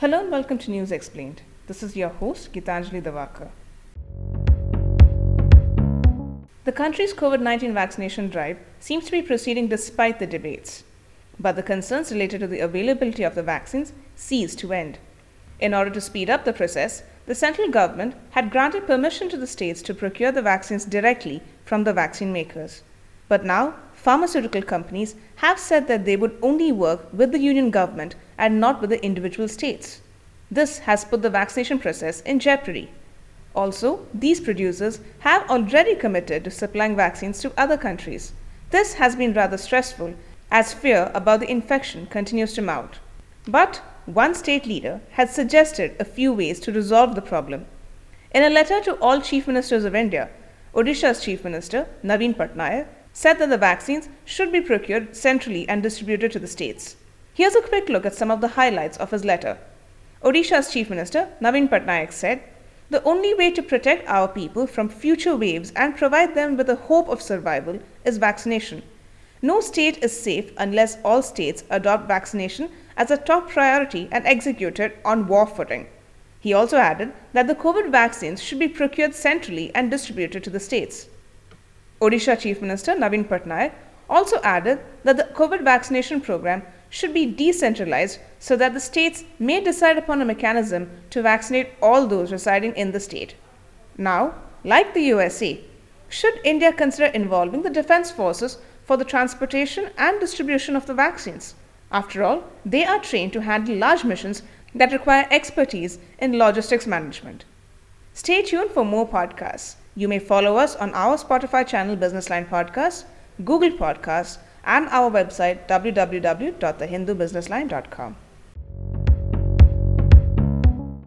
Hello and welcome to News Explained. This is your host, Gitanjali Diwakar. The country's COVID 19 vaccination drive seems to be proceeding despite the debates. But the concerns related to the availability of the vaccines cease to end. In order to speed up the process, the central government had granted permission to the states to procure the vaccines directly from the vaccine makers. But now, pharmaceutical companies have said that they would only work with the union government and not with the individual states. This has put the vaccination process in jeopardy. Also, these producers have already committed to supplying vaccines to other countries. This has been rather stressful as fear about the infection continues to mount. But one state leader has suggested a few ways to resolve the problem. In a letter to all chief ministers of India, Odisha's chief minister, Naveen Patnaik, said that the vaccines should be procured centrally and distributed to the states. Here's a quick look at some of the highlights of his letter. Odisha's Chief Minister, Naveen Patnaik, said, The only way to protect our people from future waves and provide them with a hope of survival is vaccination. No state is safe unless all states adopt vaccination as a top priority and execute it on war footing. He also added that the COVID vaccines should be procured centrally and distributed to the states. Odisha Chief Minister Naveen Patnaik also added that the COVID vaccination program should be decentralized so that the states may decide upon a mechanism to vaccinate all those residing in the state. Now, like the USA, should India consider involving the defense forces for the transportation and distribution of the vaccines? After all, they are trained to handle large missions that require expertise in logistics management. Stay tuned for more podcasts. You may follow us on our Spotify channel Business Line Podcast, Google Podcasts, and our website www.thehindubusinessline.com.